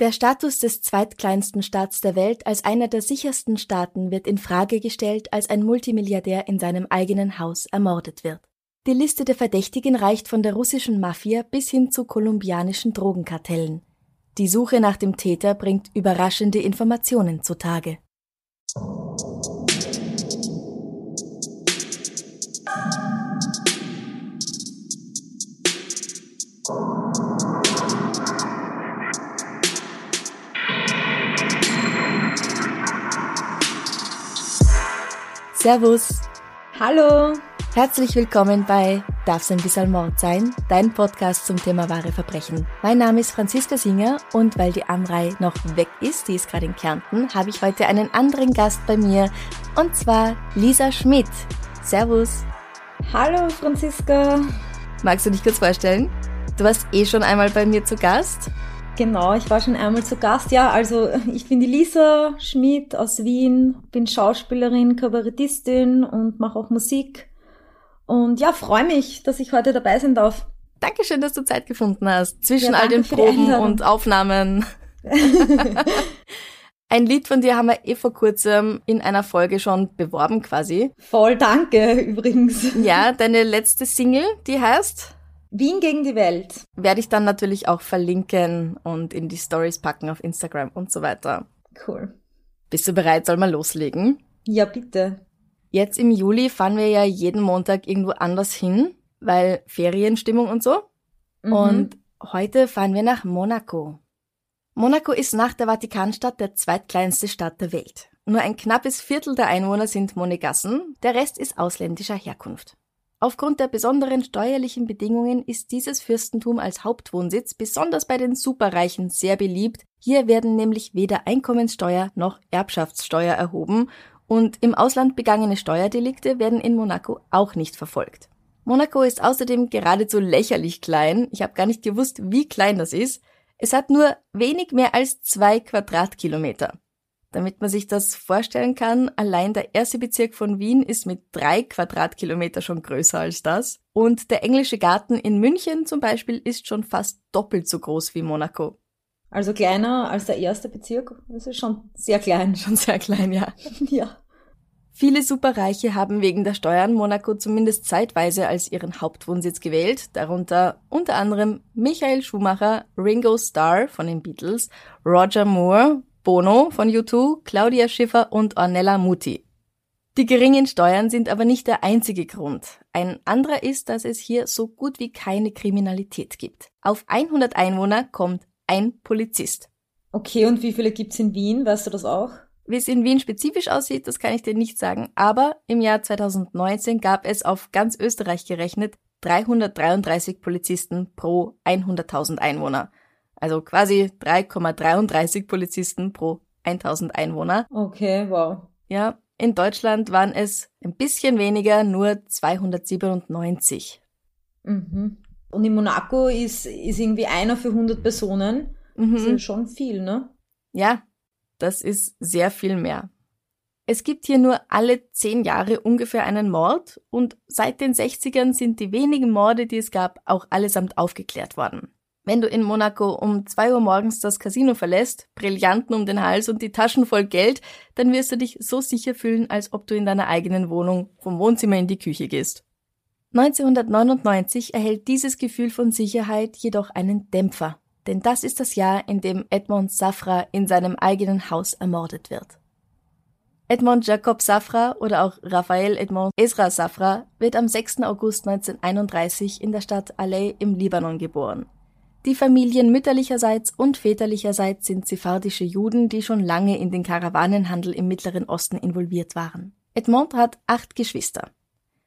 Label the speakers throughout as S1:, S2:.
S1: Der Status des zweitkleinsten Staats der Welt als einer der sichersten Staaten wird in Frage gestellt, als ein Multimilliardär in seinem eigenen Haus ermordet wird. Die Liste der Verdächtigen reicht von der russischen Mafia bis hin zu kolumbianischen Drogenkartellen. Die Suche nach dem Täter bringt überraschende Informationen zutage. Servus.
S2: Hallo.
S1: Herzlich willkommen bei Darf's ein bisschen Mord sein? Dein Podcast zum Thema wahre Verbrechen. Mein Name ist Franziska Singer und weil die Amrei noch weg ist, die ist gerade in Kärnten, habe ich heute einen anderen Gast bei mir und zwar Lisa Schmidt. Servus.
S2: Hallo Franziska.
S1: Magst du dich kurz vorstellen? Du warst eh schon einmal bei mir zu Gast.
S2: Genau, ich war schon einmal zu Gast. Ja, also ich bin die Lisa Schmidt aus Wien, bin Schauspielerin, Kabarettistin und mache auch Musik. Und ja, freue mich, dass ich heute dabei sein darf.
S1: Dankeschön, dass du Zeit gefunden hast. Zwischen ja, all den Proben und Aufnahmen. Ein Lied von dir haben wir eh vor kurzem in einer Folge schon beworben quasi.
S2: Voll danke übrigens.
S1: Ja, deine letzte Single, die heißt
S2: Wien gegen die Welt.
S1: Werde ich dann natürlich auch verlinken und in die Stories packen auf Instagram und so weiter.
S2: Cool.
S1: Bist du bereit? Soll mal loslegen?
S2: Ja, bitte.
S1: Jetzt im Juli fahren wir ja jeden Montag irgendwo anders hin, weil Ferienstimmung und so. Mhm. Und heute fahren wir nach Monaco. Monaco ist nach der Vatikanstadt der zweitkleinste Stadt der Welt. Nur ein knappes Viertel der Einwohner sind Monegassen, der Rest ist ausländischer Herkunft. Aufgrund der besonderen steuerlichen Bedingungen ist dieses Fürstentum als Hauptwohnsitz besonders bei den Superreichen sehr beliebt. Hier werden nämlich weder Einkommenssteuer noch Erbschaftssteuer erhoben und im Ausland begangene Steuerdelikte werden in Monaco auch nicht verfolgt. Monaco ist außerdem geradezu lächerlich klein. Ich habe gar nicht gewusst, wie klein das ist. Es hat nur wenig mehr als zwei Quadratkilometer. Damit man sich das vorstellen kann, allein der erste Bezirk von Wien ist mit drei Quadratkilometer schon größer als das. Und der englische Garten in München zum Beispiel ist schon fast doppelt so groß wie Monaco.
S2: Also kleiner als der erste Bezirk. Das ist schon sehr klein.
S1: Schon sehr klein, ja.
S2: ja.
S1: Viele Superreiche haben wegen der Steuern Monaco zumindest zeitweise als ihren Hauptwohnsitz gewählt, darunter unter anderem Michael Schumacher, Ringo Starr von den Beatles, Roger Moore, Bono von U2, Claudia Schiffer und Ornella Muti. Die geringen Steuern sind aber nicht der einzige Grund. Ein anderer ist, dass es hier so gut wie keine Kriminalität gibt. Auf 100 Einwohner kommt ein Polizist.
S2: Okay, und wie viele gibt's in Wien? Weißt du das auch?
S1: Wie es in Wien spezifisch aussieht, das kann ich dir nicht sagen, aber im Jahr 2019 gab es auf ganz Österreich gerechnet 333 Polizisten pro 100.000 Einwohner. Also quasi 3,33 Polizisten pro 1000 Einwohner.
S2: Okay, wow.
S1: Ja, in Deutschland waren es ein bisschen weniger, nur 297.
S2: Mhm. Und in Monaco ist, ist irgendwie einer für 100 Personen. Mhm. Das ist schon viel, ne?
S1: Ja, das ist sehr viel mehr. Es gibt hier nur alle zehn Jahre ungefähr einen Mord und seit den 60ern sind die wenigen Morde, die es gab, auch allesamt aufgeklärt worden. Wenn du in Monaco um zwei Uhr morgens das Casino verlässt, Brillanten um den Hals und die Taschen voll Geld, dann wirst du dich so sicher fühlen, als ob du in deiner eigenen Wohnung vom Wohnzimmer in die Küche gehst. 1999 erhält dieses Gefühl von Sicherheit jedoch einen Dämpfer, denn das ist das Jahr, in dem Edmond Safra in seinem eigenen Haus ermordet wird. Edmond Jacob Safra oder auch Raphael Edmond Ezra Safra wird am 6. August 1931 in der Stadt Alay im Libanon geboren. Die Familien mütterlicherseits und väterlicherseits sind sephardische Juden, die schon lange in den Karawanenhandel im Mittleren Osten involviert waren. Edmond hat acht Geschwister.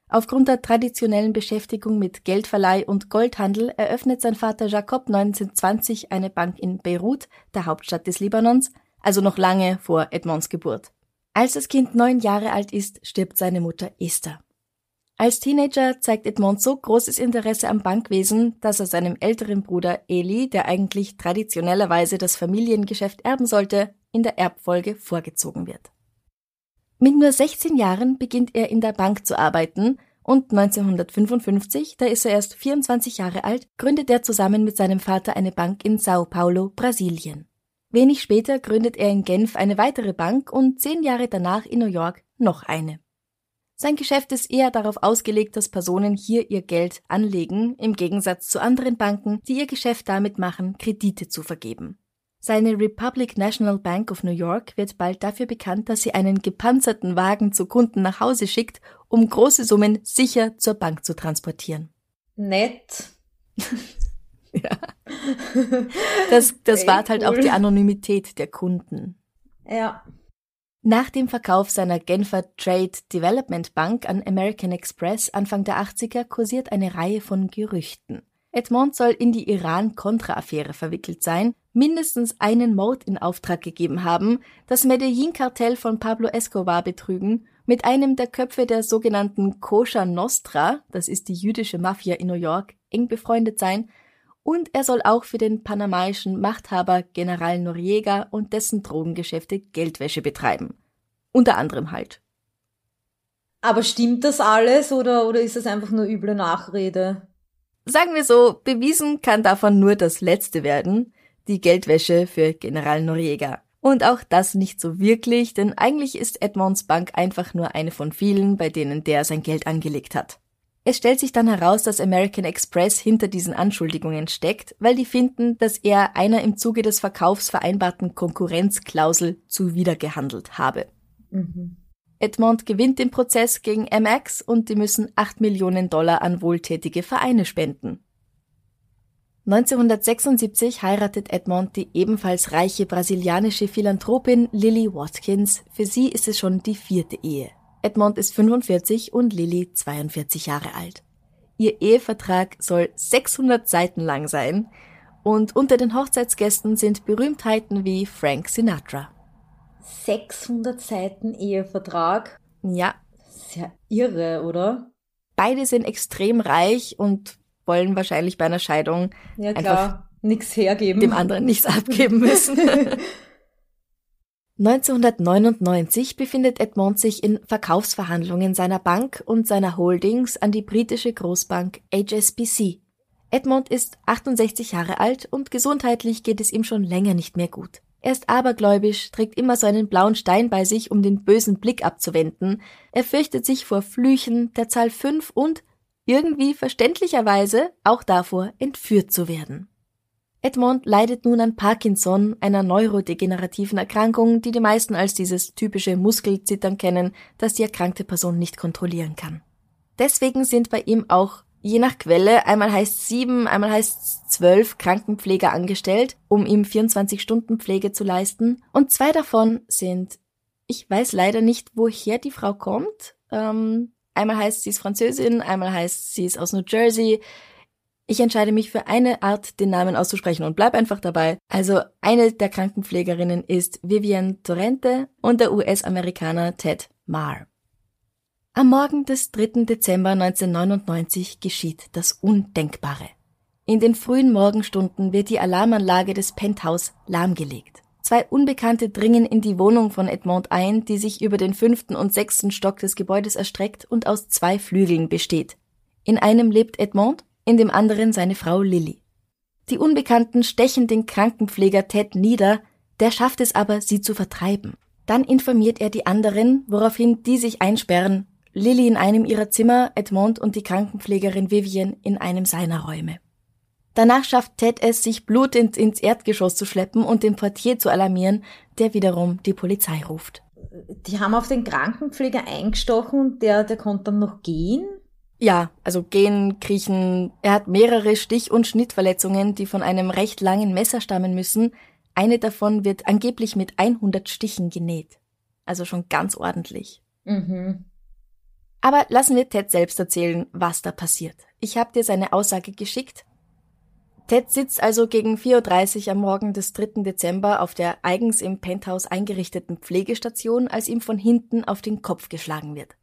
S1: Aufgrund der traditionellen Beschäftigung mit Geldverleih und Goldhandel eröffnet sein Vater Jacob 1920 eine Bank in Beirut, der Hauptstadt des Libanons, also noch lange vor Edmonds Geburt. Als das Kind neun Jahre alt ist, stirbt seine Mutter Esther. Als Teenager zeigt Edmond so großes Interesse am Bankwesen, dass er seinem älteren Bruder Eli, der eigentlich traditionellerweise das Familiengeschäft erben sollte, in der Erbfolge vorgezogen wird. Mit nur 16 Jahren beginnt er in der Bank zu arbeiten und 1955, da ist er erst 24 Jahre alt, gründet er zusammen mit seinem Vater eine Bank in Sao Paulo, Brasilien. Wenig später gründet er in Genf eine weitere Bank und zehn Jahre danach in New York noch eine. Sein Geschäft ist eher darauf ausgelegt, dass Personen hier ihr Geld anlegen, im Gegensatz zu anderen Banken, die ihr Geschäft damit machen, Kredite zu vergeben. Seine Republic National Bank of New York wird bald dafür bekannt, dass sie einen gepanzerten Wagen zu Kunden nach Hause schickt, um große Summen sicher zur Bank zu transportieren.
S2: Nett.
S1: ja. Das, das wahrt halt auch die Anonymität der Kunden.
S2: Ja.
S1: Nach dem Verkauf seiner Genfer Trade Development Bank an American Express Anfang der 80er kursiert eine Reihe von Gerüchten. Edmond soll in die Iran-Contra-Affäre verwickelt sein, mindestens einen Mord in Auftrag gegeben haben, das Medellin-Kartell von Pablo Escobar betrügen, mit einem der Köpfe der sogenannten Kosher Nostra, das ist die jüdische Mafia in New York, eng befreundet sein, und er soll auch für den panamaischen Machthaber General Noriega und dessen Drogengeschäfte Geldwäsche betreiben. Unter anderem halt.
S2: Aber stimmt das alles oder, oder ist das einfach nur üble Nachrede?
S1: Sagen wir so, bewiesen kann davon nur das Letzte werden, die Geldwäsche für General Noriega. Und auch das nicht so wirklich, denn eigentlich ist Edmonds Bank einfach nur eine von vielen, bei denen der sein Geld angelegt hat. Es stellt sich dann heraus, dass American Express hinter diesen Anschuldigungen steckt, weil die finden, dass er einer im Zuge des Verkaufs vereinbarten Konkurrenzklausel zuwidergehandelt habe. Mhm. Edmond gewinnt den Prozess gegen MX und die müssen 8 Millionen Dollar an wohltätige Vereine spenden. 1976 heiratet Edmond die ebenfalls reiche brasilianische Philanthropin Lily Watkins. Für sie ist es schon die vierte Ehe. Edmond ist 45 und Lily 42 Jahre alt. Ihr Ehevertrag soll 600 Seiten lang sein und unter den Hochzeitsgästen sind Berühmtheiten wie Frank Sinatra.
S2: 600 Seiten Ehevertrag?
S1: Ja.
S2: Sehr irre, oder?
S1: Beide sind extrem reich und wollen wahrscheinlich bei einer Scheidung
S2: ja, einfach nichts hergeben.
S1: Dem anderen nichts abgeben müssen. 1999 befindet Edmond sich in Verkaufsverhandlungen seiner Bank und seiner Holdings an die britische Großbank HSBC. Edmond ist 68 Jahre alt und gesundheitlich geht es ihm schon länger nicht mehr gut. Er ist abergläubisch, trägt immer so einen blauen Stein bei sich, um den bösen Blick abzuwenden. Er fürchtet sich vor Flüchen, der Zahl 5 und irgendwie verständlicherweise auch davor, entführt zu werden. Edmond leidet nun an Parkinson, einer neurodegenerativen Erkrankung, die die meisten als dieses typische Muskelzittern kennen, das die erkrankte Person nicht kontrollieren kann. Deswegen sind bei ihm auch je nach Quelle, einmal heißt sieben, einmal heißt zwölf Krankenpfleger angestellt, um ihm 24 Stunden Pflege zu leisten. Und zwei davon sind, ich weiß leider nicht, woher die Frau kommt. Ähm, Einmal heißt sie ist Französin, einmal heißt sie ist aus New Jersey. Ich entscheide mich für eine Art, den Namen auszusprechen und bleib einfach dabei. Also eine der Krankenpflegerinnen ist Vivian Torrente und der US-Amerikaner Ted Marr. Am Morgen des 3. Dezember 1999 geschieht das Undenkbare. In den frühen Morgenstunden wird die Alarmanlage des Penthouse lahmgelegt. Zwei Unbekannte dringen in die Wohnung von Edmond ein, die sich über den fünften und sechsten Stock des Gebäudes erstreckt und aus zwei Flügeln besteht. In einem lebt Edmond, in dem anderen seine Frau Lilly. Die Unbekannten stechen den Krankenpfleger Ted nieder, der schafft es aber, sie zu vertreiben. Dann informiert er die anderen, woraufhin die sich einsperren, Lilly in einem ihrer Zimmer, Edmond und die Krankenpflegerin Vivian in einem seiner Räume. Danach schafft Ted es, sich blutend ins Erdgeschoss zu schleppen und den Portier zu alarmieren, der wiederum die Polizei ruft.
S2: Die haben auf den Krankenpfleger eingestochen und der, der konnte dann noch gehen?
S1: Ja, also gehen, kriechen. Er hat mehrere Stich- und Schnittverletzungen, die von einem recht langen Messer stammen müssen. Eine davon wird angeblich mit 100 Stichen genäht. Also schon ganz ordentlich. Mhm. Aber lassen wir Ted selbst erzählen, was da passiert. Ich habe dir seine Aussage geschickt. Ted sitzt also gegen 4.30 Uhr am Morgen des 3. Dezember auf der eigens im Penthouse eingerichteten Pflegestation, als ihm von hinten auf den Kopf geschlagen wird.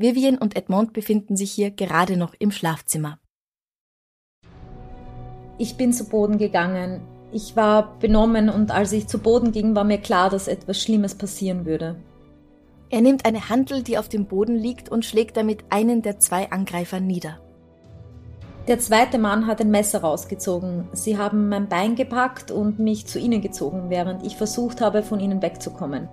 S1: Vivian und Edmond befinden sich hier gerade noch im Schlafzimmer.
S2: Ich bin zu Boden gegangen. Ich war benommen und als ich zu Boden ging, war mir klar, dass etwas Schlimmes passieren würde.
S1: Er nimmt eine Handel, die auf dem Boden liegt, und schlägt damit einen der zwei Angreifer nieder.
S2: Der zweite Mann hat ein Messer rausgezogen. Sie haben mein Bein gepackt und mich zu ihnen gezogen, während ich versucht habe, von ihnen wegzukommen.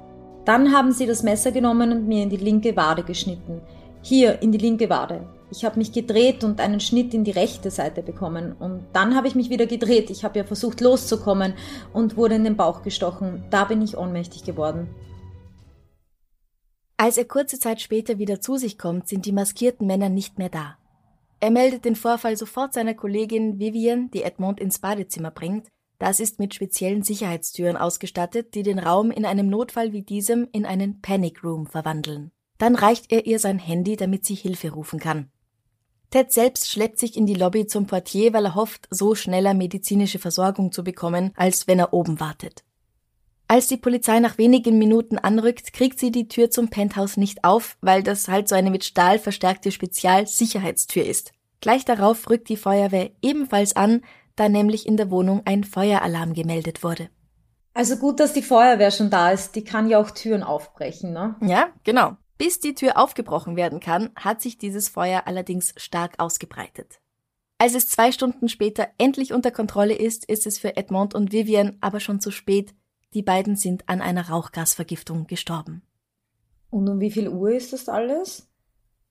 S2: Dann haben sie das Messer genommen und mir in die linke Wade geschnitten. Hier, in die linke Wade. Ich habe mich gedreht und einen Schnitt in die rechte Seite bekommen. Und dann habe ich mich wieder gedreht. Ich habe ja versucht loszukommen und wurde in den Bauch gestochen. Da bin ich ohnmächtig geworden.
S1: Als er kurze Zeit später wieder zu sich kommt, sind die maskierten Männer nicht mehr da. Er meldet den Vorfall sofort seiner Kollegin Vivian, die Edmond ins Badezimmer bringt. Das ist mit speziellen Sicherheitstüren ausgestattet, die den Raum in einem Notfall wie diesem in einen Panic Room verwandeln. Dann reicht er ihr sein Handy, damit sie Hilfe rufen kann. Ted selbst schleppt sich in die Lobby zum Portier, weil er hofft, so schneller medizinische Versorgung zu bekommen, als wenn er oben wartet. Als die Polizei nach wenigen Minuten anrückt, kriegt sie die Tür zum Penthouse nicht auf, weil das halt so eine mit Stahl verstärkte Spezialsicherheitstür ist. Gleich darauf rückt die Feuerwehr ebenfalls an, da nämlich in der Wohnung ein Feueralarm gemeldet wurde.
S2: Also gut, dass die Feuerwehr schon da ist. Die kann ja auch Türen aufbrechen, ne?
S1: Ja, genau. Bis die Tür aufgebrochen werden kann, hat sich dieses Feuer allerdings stark ausgebreitet. Als es zwei Stunden später endlich unter Kontrolle ist, ist es für Edmond und Vivian aber schon zu spät. Die beiden sind an einer Rauchgasvergiftung gestorben.
S2: Und um wie viel Uhr ist das alles?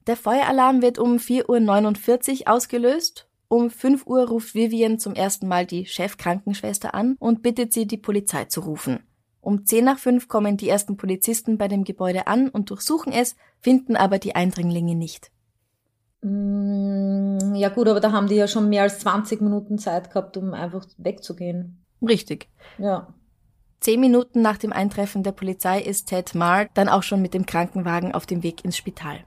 S1: Der Feueralarm wird um 4.49 Uhr ausgelöst. Um 5 Uhr ruft Vivian zum ersten Mal die Chefkrankenschwester an und bittet sie, die Polizei zu rufen. Um 10 nach 5 kommen die ersten Polizisten bei dem Gebäude an und durchsuchen es, finden aber die Eindringlinge nicht.
S2: Mm, ja gut, aber da haben die ja schon mehr als 20 Minuten Zeit gehabt, um einfach wegzugehen.
S1: Richtig.
S2: Ja.
S1: Zehn Minuten nach dem Eintreffen der Polizei ist Ted Marr dann auch schon mit dem Krankenwagen auf dem Weg ins Spital.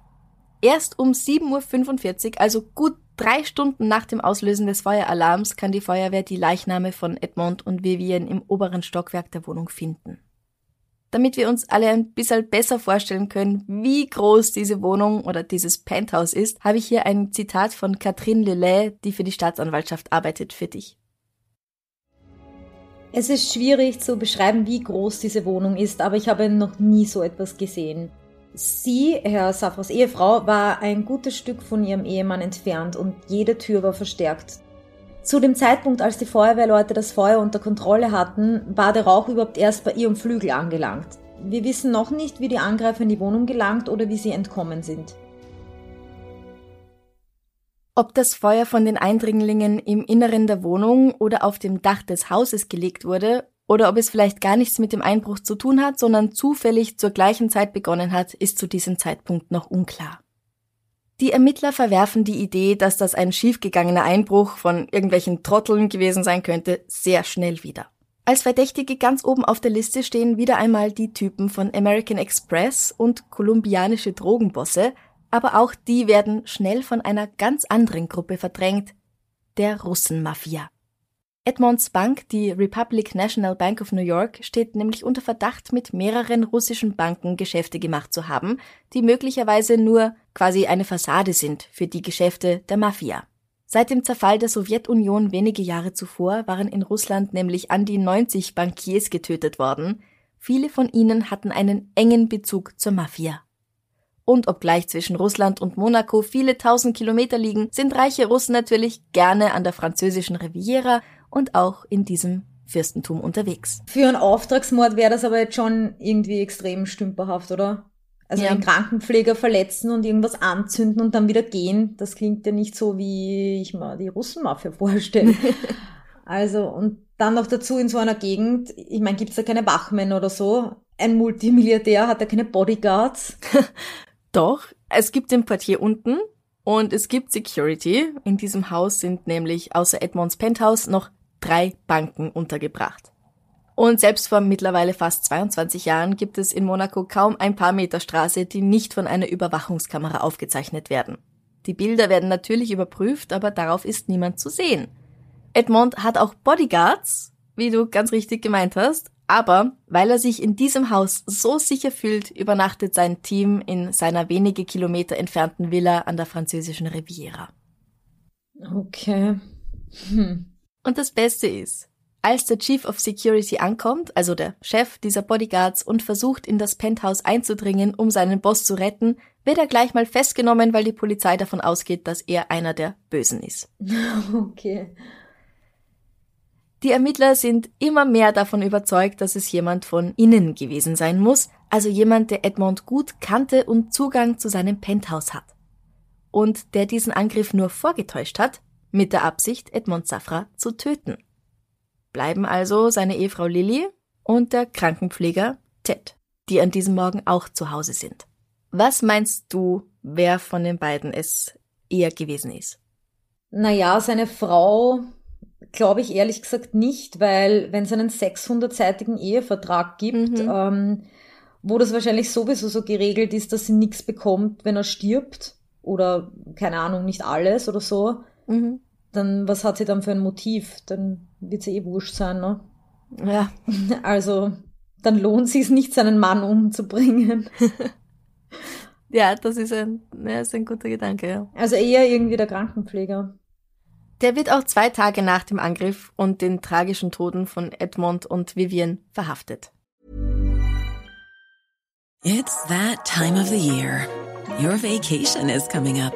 S1: Erst um 7.45 Uhr, also gut drei Stunden nach dem Auslösen des Feueralarms, kann die Feuerwehr die Leichname von Edmond und Vivian im oberen Stockwerk der Wohnung finden. Damit wir uns alle ein bisschen besser vorstellen können, wie groß diese Wohnung oder dieses Penthouse ist, habe ich hier ein Zitat von Catherine Lelay, die für die Staatsanwaltschaft arbeitet, für dich.
S2: Es ist schwierig zu beschreiben, wie groß diese Wohnung ist, aber ich habe noch nie so etwas gesehen. Sie, Herr Safras Ehefrau, war ein gutes Stück von ihrem Ehemann entfernt und jede Tür war verstärkt. Zu dem Zeitpunkt, als die Feuerwehrleute das Feuer unter Kontrolle hatten, war der Rauch überhaupt erst bei ihrem Flügel angelangt. Wir wissen noch nicht, wie die Angreifer in die Wohnung gelangt oder wie sie entkommen sind.
S1: Ob das Feuer von den Eindringlingen im Inneren der Wohnung oder auf dem Dach des Hauses gelegt wurde, oder ob es vielleicht gar nichts mit dem Einbruch zu tun hat, sondern zufällig zur gleichen Zeit begonnen hat, ist zu diesem Zeitpunkt noch unklar. Die Ermittler verwerfen die Idee, dass das ein schiefgegangener Einbruch von irgendwelchen Trotteln gewesen sein könnte, sehr schnell wieder. Als Verdächtige ganz oben auf der Liste stehen wieder einmal die Typen von American Express und kolumbianische Drogenbosse, aber auch die werden schnell von einer ganz anderen Gruppe verdrängt, der Russenmafia. Edmonds Bank, die Republic National Bank of New York, steht nämlich unter Verdacht, mit mehreren russischen Banken Geschäfte gemacht zu haben, die möglicherweise nur quasi eine Fassade sind für die Geschäfte der Mafia. Seit dem Zerfall der Sowjetunion wenige Jahre zuvor waren in Russland nämlich an die 90 Bankiers getötet worden. Viele von ihnen hatten einen engen Bezug zur Mafia. Und obgleich zwischen Russland und Monaco viele tausend Kilometer liegen, sind reiche Russen natürlich gerne an der französischen Riviera und auch in diesem Fürstentum unterwegs.
S2: Für einen Auftragsmord wäre das aber jetzt schon irgendwie extrem stümperhaft, oder? Also ja. einen Krankenpfleger verletzen und irgendwas anzünden und dann wieder gehen, das klingt ja nicht so, wie ich mir die Russenmafia vorstelle. also, und dann noch dazu in so einer Gegend, ich meine, gibt's da keine Wachmänner oder so? Ein Multimilliardär hat ja keine Bodyguards.
S1: Doch, es gibt den Portier unten und es gibt Security. In diesem Haus sind nämlich außer Edmonds Penthouse noch drei Banken untergebracht. Und selbst vor mittlerweile fast 22 Jahren gibt es in Monaco kaum ein paar Meter Straße, die nicht von einer Überwachungskamera aufgezeichnet werden. Die Bilder werden natürlich überprüft, aber darauf ist niemand zu sehen. Edmond hat auch Bodyguards, wie du ganz richtig gemeint hast, aber weil er sich in diesem Haus so sicher fühlt, übernachtet sein Team in seiner wenige Kilometer entfernten Villa an der französischen Riviera.
S2: Okay. Hm.
S1: Und das Beste ist, als der Chief of Security ankommt, also der Chef dieser Bodyguards, und versucht, in das Penthouse einzudringen, um seinen Boss zu retten, wird er gleich mal festgenommen, weil die Polizei davon ausgeht, dass er einer der Bösen ist.
S2: Okay.
S1: Die Ermittler sind immer mehr davon überzeugt, dass es jemand von innen gewesen sein muss, also jemand, der Edmond gut kannte und Zugang zu seinem Penthouse hat. Und der diesen Angriff nur vorgetäuscht hat, mit der Absicht, Edmond Safra zu töten. Bleiben also seine Ehefrau Lilly und der Krankenpfleger Ted, die an diesem Morgen auch zu Hause sind. Was meinst du, wer von den beiden es eher gewesen ist?
S2: Naja, seine Frau glaube ich ehrlich gesagt nicht, weil wenn es einen 600-seitigen Ehevertrag gibt, mhm. ähm, wo das wahrscheinlich sowieso so geregelt ist, dass sie nichts bekommt, wenn er stirbt oder keine Ahnung, nicht alles oder so, mhm. dann was hat sie dann für ein Motiv? Dann wird sie eh wurscht sein, ne?
S1: Ja.
S2: Also dann lohnt sie es nicht, seinen Mann umzubringen.
S1: ja, das ist ein, ja, ist ein guter Gedanke, ja.
S2: Also eher irgendwie der Krankenpfleger.
S1: Der wird auch zwei Tage nach dem Angriff und den tragischen Toten von Edmond und Vivian verhaftet.
S3: It's that time of the year. Your vacation is coming up.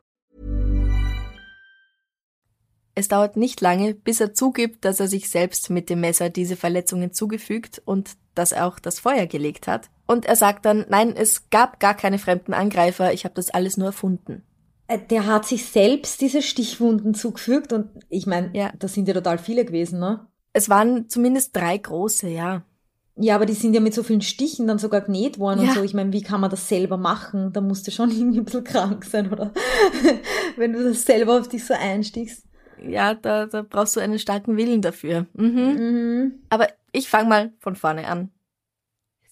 S1: Es dauert nicht lange, bis er zugibt, dass er sich selbst mit dem Messer diese Verletzungen zugefügt und dass er auch das Feuer gelegt hat. Und er sagt dann, nein, es gab gar keine fremden Angreifer, ich habe das alles nur erfunden.
S2: Äh, der hat sich selbst diese Stichwunden zugefügt und ich meine, ja. das sind ja total viele gewesen, ne?
S1: Es waren zumindest drei große, ja.
S2: Ja, aber die sind ja mit so vielen Stichen dann sogar genäht worden ja. und so. Ich meine, wie kann man das selber machen? Da musst du schon irgendwie ein bisschen krank sein, oder? Wenn du das selber auf dich so einstichst
S1: ja, da, da brauchst du einen starken Willen dafür. Mhm. Mhm. Aber ich fange mal von vorne an.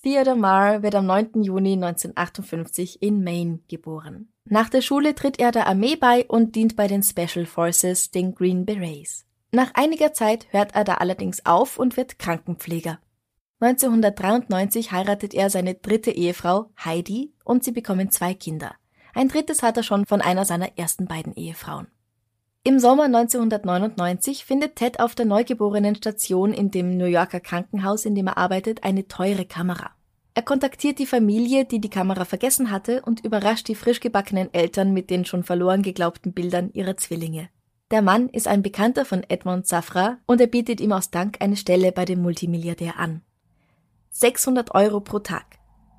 S1: Theodore Marr wird am 9. Juni 1958 in Maine geboren. Nach der Schule tritt er der Armee bei und dient bei den Special Forces, den Green Berets. Nach einiger Zeit hört er da allerdings auf und wird Krankenpfleger. 1993 heiratet er seine dritte Ehefrau Heidi und sie bekommen zwei Kinder. Ein drittes hat er schon von einer seiner ersten beiden Ehefrauen. Im Sommer 1999 findet Ted auf der neugeborenen Station in dem New Yorker Krankenhaus, in dem er arbeitet, eine teure Kamera. Er kontaktiert die Familie, die die Kamera vergessen hatte, und überrascht die frisch gebackenen Eltern mit den schon verloren geglaubten Bildern ihrer Zwillinge. Der Mann ist ein Bekannter von Edmond Safra und er bietet ihm aus Dank eine Stelle bei dem Multimilliardär an. 600 Euro pro Tag.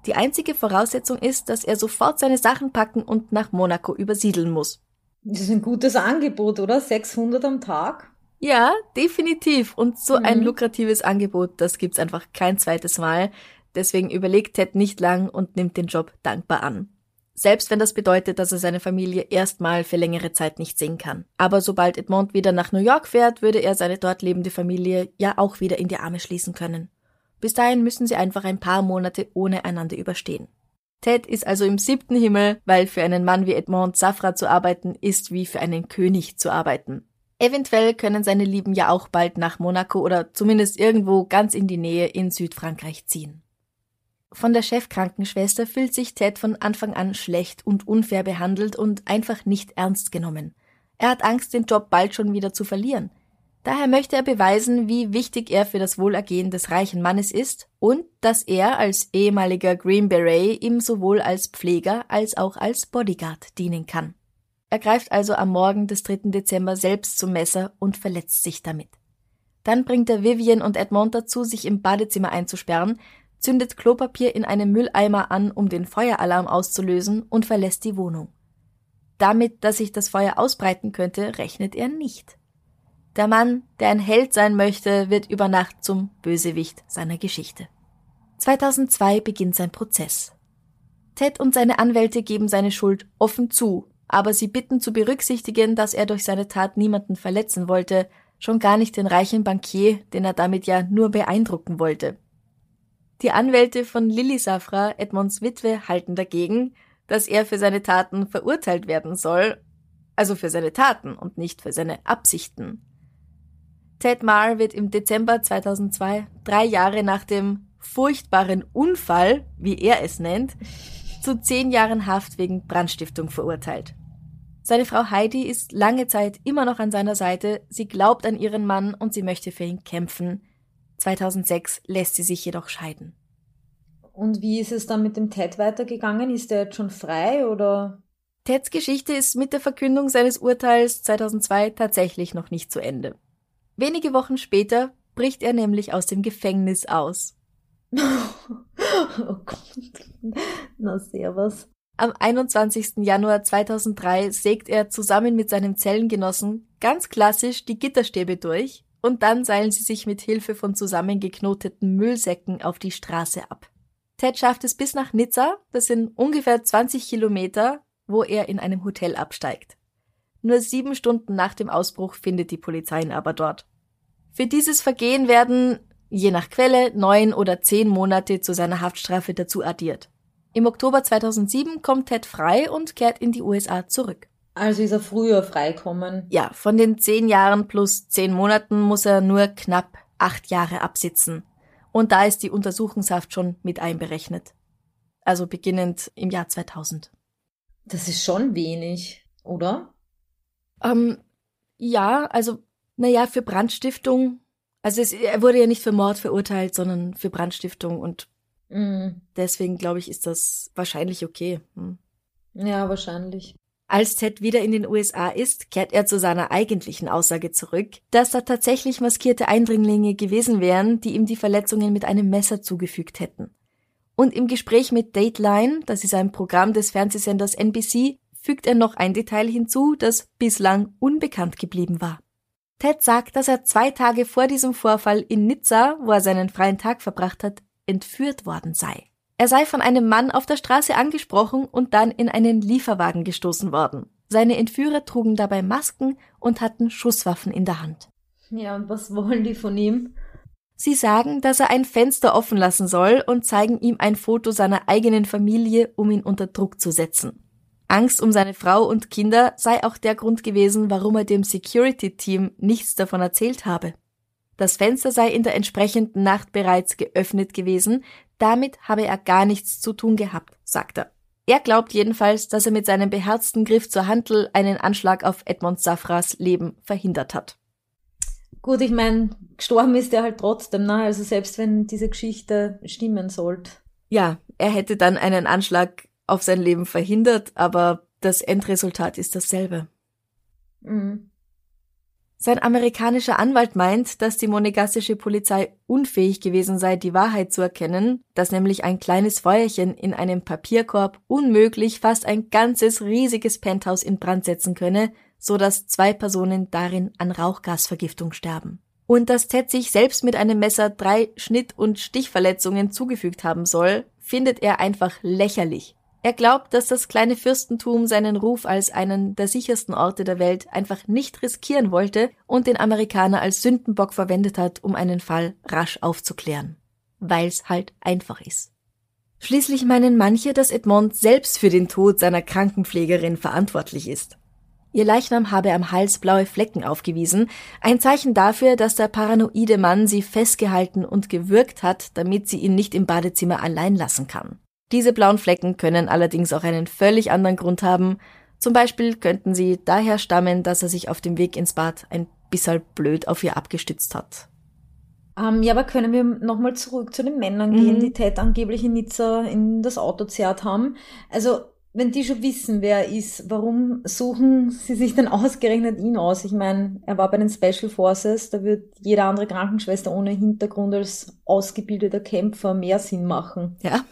S1: Die einzige Voraussetzung ist, dass er sofort seine Sachen packen und nach Monaco übersiedeln muss.
S2: Das ist ein gutes Angebot, oder? 600 am Tag?
S1: Ja, definitiv. Und so mhm. ein lukratives Angebot, das gibt's einfach kein zweites Mal. Deswegen überlegt Ted nicht lang und nimmt den Job dankbar an. Selbst wenn das bedeutet, dass er seine Familie erstmal für längere Zeit nicht sehen kann. Aber sobald Edmond wieder nach New York fährt, würde er seine dort lebende Familie ja auch wieder in die Arme schließen können. Bis dahin müssen sie einfach ein paar Monate ohne einander überstehen. Ted ist also im siebten Himmel, weil für einen Mann wie Edmond Safra zu arbeiten ist wie für einen König zu arbeiten. Eventuell können seine Lieben ja auch bald nach Monaco oder zumindest irgendwo ganz in die Nähe in Südfrankreich ziehen. Von der Chefkrankenschwester fühlt sich Ted von Anfang an schlecht und unfair behandelt und einfach nicht ernst genommen. Er hat Angst, den Job bald schon wieder zu verlieren. Daher möchte er beweisen, wie wichtig er für das Wohlergehen des reichen Mannes ist und dass er als ehemaliger Green Beret ihm sowohl als Pfleger als auch als Bodyguard dienen kann. Er greift also am Morgen des 3. Dezember selbst zum Messer und verletzt sich damit. Dann bringt er Vivian und Edmond dazu, sich im Badezimmer einzusperren, zündet Klopapier in einem Mülleimer an, um den Feueralarm auszulösen und verlässt die Wohnung. Damit, dass sich das Feuer ausbreiten könnte, rechnet er nicht. Der Mann, der ein Held sein möchte, wird über Nacht zum Bösewicht seiner Geschichte. 2002 beginnt sein Prozess. Ted und seine Anwälte geben seine Schuld offen zu, aber sie bitten zu berücksichtigen, dass er durch seine Tat niemanden verletzen wollte, schon gar nicht den reichen Bankier, den er damit ja nur beeindrucken wollte. Die Anwälte von Lilly Safra, Edmonds Witwe, halten dagegen, dass er für seine Taten verurteilt werden soll, also für seine Taten und nicht für seine Absichten. Ted Marr wird im Dezember 2002, drei Jahre nach dem furchtbaren Unfall, wie er es nennt, zu zehn Jahren Haft wegen Brandstiftung verurteilt. Seine Frau Heidi ist lange Zeit immer noch an seiner Seite, sie glaubt an ihren Mann und sie möchte für ihn kämpfen. 2006 lässt sie sich jedoch scheiden.
S2: Und wie ist es dann mit dem Ted weitergegangen? Ist er jetzt schon frei oder?
S1: Teds Geschichte ist mit der Verkündung seines Urteils 2002 tatsächlich noch nicht zu Ende. Wenige Wochen später bricht er nämlich aus dem Gefängnis aus.
S2: oh Gott. Na, servus.
S1: Am 21. Januar 2003 sägt er zusammen mit seinem Zellengenossen ganz klassisch die Gitterstäbe durch und dann seilen sie sich mit Hilfe von zusammengeknoteten Müllsäcken auf die Straße ab. Ted schafft es bis nach Nizza, das sind ungefähr 20 Kilometer, wo er in einem Hotel absteigt. Nur sieben Stunden nach dem Ausbruch findet die Polizei ihn aber dort. Für dieses Vergehen werden, je nach Quelle, neun oder zehn Monate zu seiner Haftstrafe dazu addiert. Im Oktober 2007 kommt Ted frei und kehrt in die USA zurück.
S2: Also ist er früher freikommen?
S1: Ja, von den zehn Jahren plus zehn Monaten muss er nur knapp acht Jahre absitzen. Und da ist die Untersuchungshaft schon mit einberechnet. Also beginnend im Jahr 2000.
S2: Das ist schon wenig, oder?
S1: Ähm, ja, also naja, für Brandstiftung. Also es, er wurde ja nicht für Mord verurteilt, sondern für Brandstiftung und mm. deswegen glaube ich, ist das wahrscheinlich okay. Hm.
S2: Ja, wahrscheinlich.
S1: Als Ted wieder in den USA ist, kehrt er zu seiner eigentlichen Aussage zurück, dass da tatsächlich maskierte Eindringlinge gewesen wären, die ihm die Verletzungen mit einem Messer zugefügt hätten. Und im Gespräch mit Dateline, das ist ein Programm des Fernsehsenders NBC, fügt er noch ein Detail hinzu, das bislang unbekannt geblieben war. Ted sagt, dass er zwei Tage vor diesem Vorfall in Nizza, wo er seinen freien Tag verbracht hat, entführt worden sei. Er sei von einem Mann auf der Straße angesprochen und dann in einen Lieferwagen gestoßen worden. Seine Entführer trugen dabei Masken und hatten Schusswaffen in der Hand.
S2: Ja, und was wollen die von ihm?
S1: Sie sagen, dass er ein Fenster offen lassen soll und zeigen ihm ein Foto seiner eigenen Familie, um ihn unter Druck zu setzen. Angst um seine Frau und Kinder sei auch der Grund gewesen, warum er dem Security-Team nichts davon erzählt habe. Das Fenster sei in der entsprechenden Nacht bereits geöffnet gewesen, damit habe er gar nichts zu tun gehabt, sagt er. Er glaubt jedenfalls, dass er mit seinem beherzten Griff zur Handel einen Anschlag auf Edmond Safras Leben verhindert hat.
S2: Gut, ich meine, gestorben ist er halt trotzdem, ne? Also selbst wenn diese Geschichte stimmen sollte.
S1: Ja, er hätte dann einen Anschlag auf sein Leben verhindert, aber das Endresultat ist dasselbe. Mhm. Sein amerikanischer Anwalt meint, dass die monegassische Polizei unfähig gewesen sei, die Wahrheit zu erkennen, dass nämlich ein kleines Feuerchen in einem Papierkorb unmöglich fast ein ganzes riesiges Penthouse in Brand setzen könne, so dass zwei Personen darin an Rauchgasvergiftung sterben. Und dass Ted sich selbst mit einem Messer drei Schnitt- und Stichverletzungen zugefügt haben soll, findet er einfach lächerlich. Er glaubt, dass das kleine Fürstentum seinen Ruf als einen der sichersten Orte der Welt einfach nicht riskieren wollte und den Amerikaner als Sündenbock verwendet hat, um einen Fall rasch aufzuklären. Weil's halt einfach ist. Schließlich meinen manche, dass Edmond selbst für den Tod seiner Krankenpflegerin verantwortlich ist. Ihr Leichnam habe am Hals blaue Flecken aufgewiesen, ein Zeichen dafür, dass der paranoide Mann sie festgehalten und gewürgt hat, damit sie ihn nicht im Badezimmer allein lassen kann. Diese blauen Flecken können allerdings auch einen völlig anderen Grund haben. Zum Beispiel könnten sie daher stammen, dass er sich auf dem Weg ins Bad ein bisschen blöd auf ihr abgestützt hat.
S2: Ähm, ja, aber können wir nochmal zurück zu den Männern gehen,
S1: Mhm.
S2: die Ted angeblich in Nizza in das Auto zerrt haben? Also, wenn die schon wissen, wer er ist, warum suchen sie sich denn ausgerechnet ihn aus? Ich meine, er war bei den Special Forces, da wird jede andere Krankenschwester ohne Hintergrund als ausgebildeter Kämpfer mehr Sinn machen.
S1: Ja?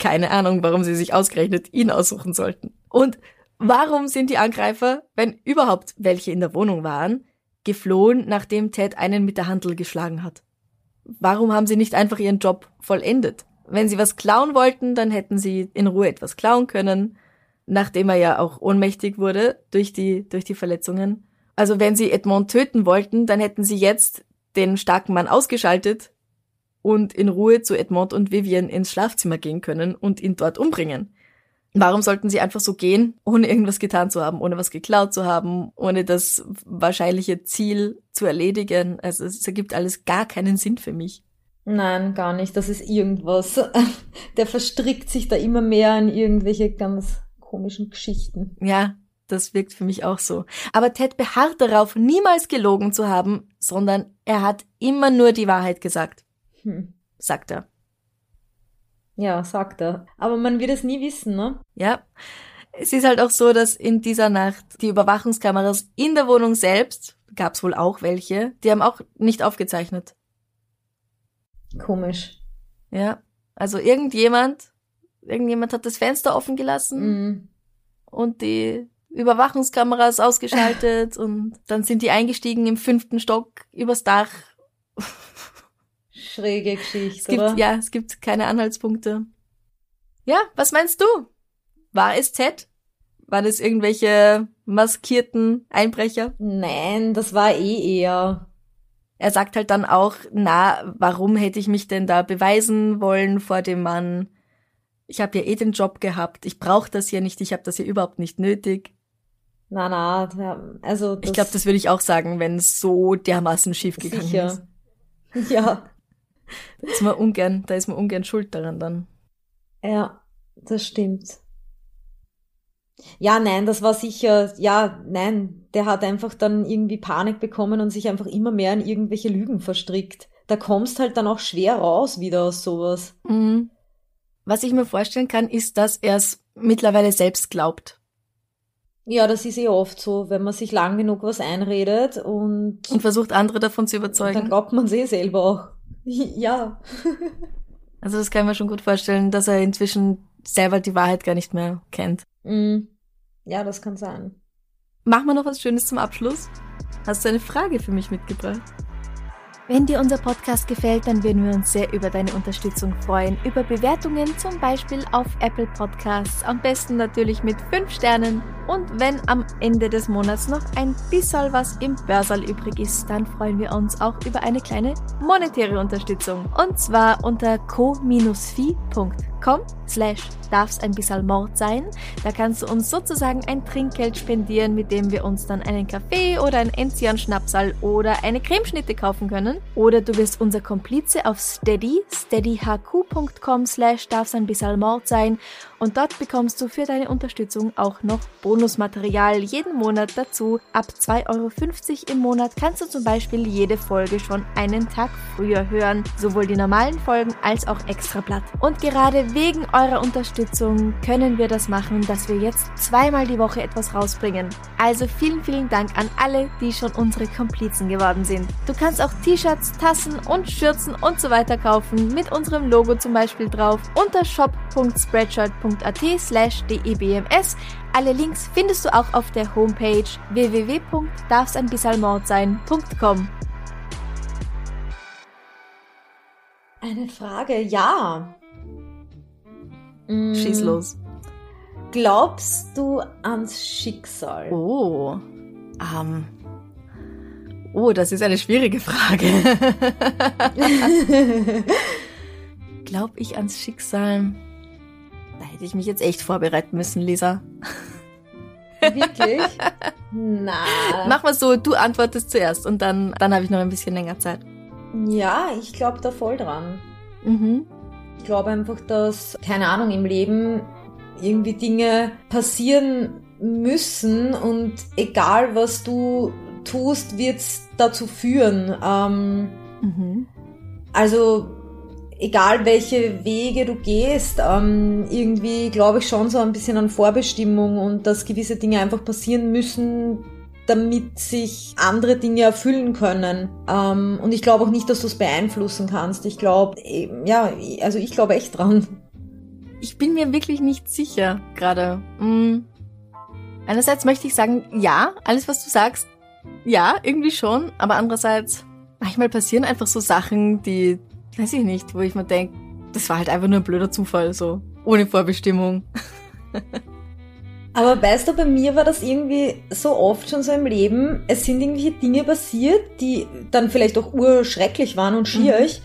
S1: Keine Ahnung, warum sie sich ausgerechnet ihn aussuchen sollten. Und warum sind die Angreifer, wenn überhaupt welche in der Wohnung waren, geflohen, nachdem Ted einen mit der Handel geschlagen hat? Warum haben sie nicht einfach ihren Job vollendet? Wenn sie was klauen wollten, dann hätten sie in Ruhe etwas klauen können, nachdem er ja auch ohnmächtig wurde durch die, durch die Verletzungen. Also wenn sie Edmond töten wollten, dann hätten sie jetzt den starken Mann ausgeschaltet und in Ruhe zu Edmond und Vivian ins Schlafzimmer gehen können und ihn dort umbringen. Warum sollten sie einfach so gehen, ohne irgendwas getan zu haben, ohne was geklaut zu haben, ohne das wahrscheinliche Ziel zu erledigen? Also es ergibt alles gar keinen Sinn für mich.
S2: Nein, gar nicht. Das ist irgendwas. Der verstrickt sich da immer mehr in irgendwelche ganz komischen Geschichten.
S1: Ja, das wirkt für mich auch so. Aber Ted beharrt darauf, niemals gelogen zu haben, sondern er hat immer nur die Wahrheit gesagt,
S2: Hm.
S1: sagt er.
S2: Ja, sagt er. Aber man wird es nie wissen, ne?
S1: Ja. Es ist halt auch so, dass in dieser Nacht die Überwachungskameras in der Wohnung selbst, gab's wohl auch welche, die haben auch nicht aufgezeichnet.
S2: Komisch.
S1: Ja. Also irgendjemand, irgendjemand hat das Fenster offen gelassen
S2: Mhm.
S1: und die Überwachungskameras ausgeschaltet und dann sind die eingestiegen im fünften Stock übers Dach.
S2: Schräge
S1: Es
S2: Geschichte,
S1: gibt,
S2: oder?
S1: ja, es gibt keine Anhaltspunkte. Ja, was meinst du? War es Ted? Waren es irgendwelche maskierten Einbrecher?
S2: Nein, das war eh eher.
S1: Er sagt halt dann auch, na, warum hätte ich mich denn da beweisen wollen vor dem Mann? Ich habe ja eh den Job gehabt. Ich brauche das ja nicht. Ich habe das ja überhaupt nicht nötig.
S2: Na, na, also
S1: ich glaube, das würde ich auch sagen, wenn es so dermaßen schief gegangen ist.
S2: Ja,
S1: ist man ungern, da ist man ungern schuld daran dann.
S2: ja, das stimmt. Ja, nein, das war sicher, ja, nein, der hat einfach dann irgendwie Panik bekommen und sich einfach immer mehr in irgendwelche Lügen verstrickt. Da kommst halt dann auch schwer raus wieder aus sowas.
S1: Mhm. Was ich mir vorstellen kann, ist, dass er es mittlerweile selbst glaubt.
S2: Ja, das ist eh oft so, wenn man sich lang genug was einredet und,
S1: und versucht, andere davon zu
S2: dann
S1: überzeugen.
S2: glaubt man es eh selber auch. Ja.
S1: Also das kann ich mir schon gut vorstellen, dass er inzwischen selber die Wahrheit gar nicht mehr kennt.
S2: Mm. Ja, das kann sein.
S1: Machen wir noch was Schönes zum Abschluss? Hast du eine Frage für mich mitgebracht? Wenn dir unser Podcast gefällt, dann würden wir uns sehr über deine Unterstützung freuen. Über Bewertungen zum Beispiel auf Apple Podcasts. Am besten natürlich mit 5 Sternen. Und wenn am Ende des Monats noch ein bisschen was im Börsal übrig ist, dann freuen wir uns auch über eine kleine monetäre Unterstützung. Und zwar unter co-fi.com slash darf's ein bisschen Mord sein. Da kannst du uns sozusagen ein Trinkgeld spendieren, mit dem wir uns dann einen Kaffee oder ein Enzian-Schnapsal oder eine Cremeschnitte kaufen können. Oder du wirst unser Komplize auf Steady, steadyhq.com slash darf's ein bisschen Mord sein. Und dort bekommst du für deine Unterstützung auch noch Bonusmaterial jeden Monat dazu. Ab 2,50 Euro im Monat kannst du zum Beispiel jede Folge schon einen Tag früher hören. Sowohl die normalen Folgen als auch Extrablatt. Und gerade wegen eurer Unterstützung können wir das machen, dass wir jetzt zweimal die Woche etwas rausbringen. Also vielen, vielen Dank an alle, die schon unsere Komplizen geworden sind. Du kannst auch T-Shirts, Tassen und Schürzen und so weiter kaufen, mit unserem Logo zum Beispiel drauf, unter shop.spreadshirt.at slash debms. Alle Links findest du auch auf der Homepage www.darfseinbissalmordsein.com.
S2: Eine Frage, ja. Mm,
S1: Schieß los.
S2: Glaubst du ans Schicksal?
S1: Oh. Ähm. Oh, das ist eine schwierige Frage. Glaub ich ans Schicksal? Da hätte ich mich jetzt echt vorbereiten müssen, Lisa.
S2: Wirklich? Na.
S1: Mach mal so, du antwortest zuerst und dann, dann habe ich noch ein bisschen länger Zeit.
S2: Ja, ich glaube da voll dran.
S1: Mhm.
S2: Ich glaube einfach, dass, keine Ahnung, im Leben irgendwie Dinge passieren müssen und egal was du tust, wird's dazu führen. Ähm,
S1: Mhm.
S2: also egal welche Wege du gehst, ähm, irgendwie glaube ich schon so ein bisschen an Vorbestimmung und dass gewisse Dinge einfach passieren müssen, damit sich andere Dinge erfüllen können. Ähm, und ich glaube auch nicht, dass du es beeinflussen kannst. Ich glaube, ja, also ich glaube echt dran.
S1: Ich bin mir wirklich nicht sicher gerade. Mm. Einerseits möchte ich sagen, ja, alles was du sagst, ja, irgendwie schon, aber andererseits, manchmal passieren einfach so Sachen, die, weiß ich nicht, wo ich mir denke, das war halt einfach nur ein blöder Zufall, so, ohne Vorbestimmung.
S2: Aber weißt du, bei mir war das irgendwie so oft schon so im Leben, es sind irgendwelche Dinge passiert, die dann vielleicht auch urschrecklich waren und schierig,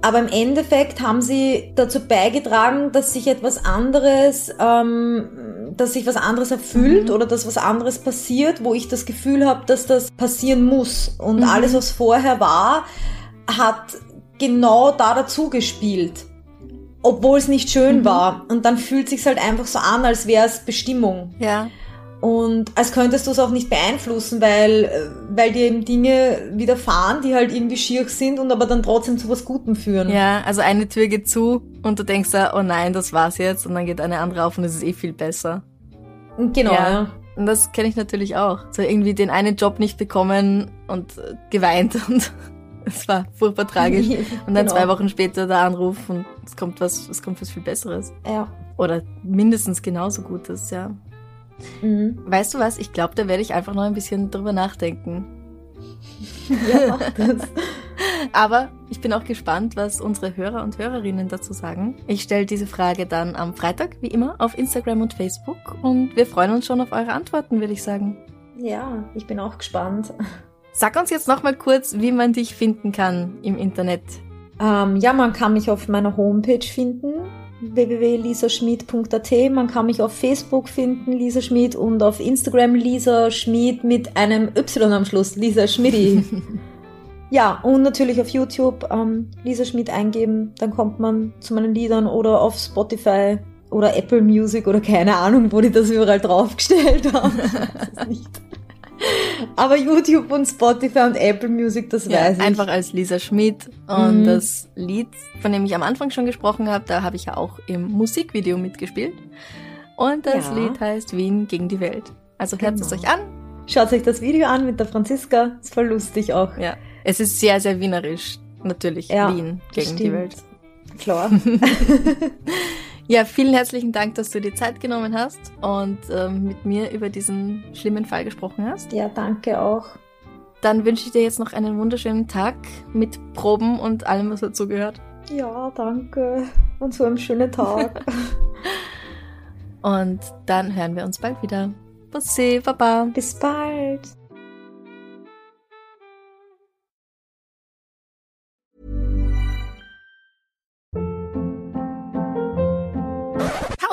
S2: aber im Endeffekt haben sie dazu beigetragen, dass sich etwas anderes, ähm, dass sich was anderes erfüllt oder dass was anderes passiert, wo ich das Gefühl habe, dass das passieren muss. Und alles, was vorher war, hat genau da dazu gespielt. Obwohl es nicht schön war. Und dann fühlt sich's halt einfach so an, als wäre es Bestimmung.
S1: Ja.
S2: Und als könntest du es auch nicht beeinflussen, weil, äh, weil dir eben Dinge widerfahren, die halt irgendwie schier sind und aber dann trotzdem zu was Gutem führen.
S1: Ja, also eine Tür geht zu und du denkst da, oh nein, das war's jetzt und dann geht eine andere auf und es ist eh viel besser.
S2: Genau, ja.
S1: Und das kenne ich natürlich auch. So irgendwie den einen Job nicht bekommen und äh, geweint und es war furchtbar tragisch. Und dann
S2: Genau.
S1: zwei Wochen später der Anruf und es kommt was, es kommt was viel Besseres.
S2: Ja.
S1: Oder mindestens genauso Gutes, ja.
S2: Mhm.
S1: Weißt du was? Ich glaube, da werde ich einfach noch ein bisschen drüber nachdenken.
S2: ja mach das.
S1: Aber ich bin auch gespannt, was unsere Hörer und Hörerinnen dazu sagen. Ich stelle diese Frage dann am Freitag, wie immer, auf Instagram und Facebook und wir freuen uns schon auf eure Antworten, würde ich sagen.
S2: ja, ich bin auch gespannt.
S1: Sag uns jetzt noch mal kurz, wie man dich finden kann im Internet.
S2: Ähm, ja, man kann mich auf meiner Homepage finden, www.lisaschmied.at. Man kann mich auf Facebook finden, Lisa Schmid, und auf Instagram Lisa Schmid mit einem Y am Schluss, Lisa Schmidi. ja, und natürlich auf YouTube ähm, Lisa Schmid eingeben, dann kommt man zu meinen Liedern oder auf Spotify oder Apple Music oder keine Ahnung, wo die das überall draufgestellt haben. Weiß es nicht. Aber YouTube und Spotify und Apple Music, das
S1: Ja,
S2: weiß ich.
S1: einfach als Lisa Schmidt. Und
S2: Mhm.
S1: das Lied, von dem ich am Anfang schon gesprochen habe, da habe ich ja auch im Musikvideo mitgespielt. Und das
S2: Ja.
S1: Lied heißt Wien gegen die Welt. Also hört es
S2: Genau.
S1: euch an.
S2: Schaut euch das Video an mit der Franziska, ist voll lustig auch.
S1: Ja. Es ist sehr, sehr wienerisch. Natürlich
S2: Ja,
S1: Wien gegen die
S2: stimmt.
S1: Welt.
S2: Klar.
S1: Ja, vielen herzlichen Dank, dass du dir Zeit genommen hast und ähm, mit mir über diesen schlimmen Fall gesprochen hast.
S2: ja, danke auch.
S1: Dann wünsche ich dir jetzt noch einen wunderschönen Tag mit Proben und allem, was dazu gehört.
S2: Ja, danke. Und so einen schönen Tag.
S1: Und dann hören wir uns bald wieder. Bussi, Baba.
S2: Bis bald.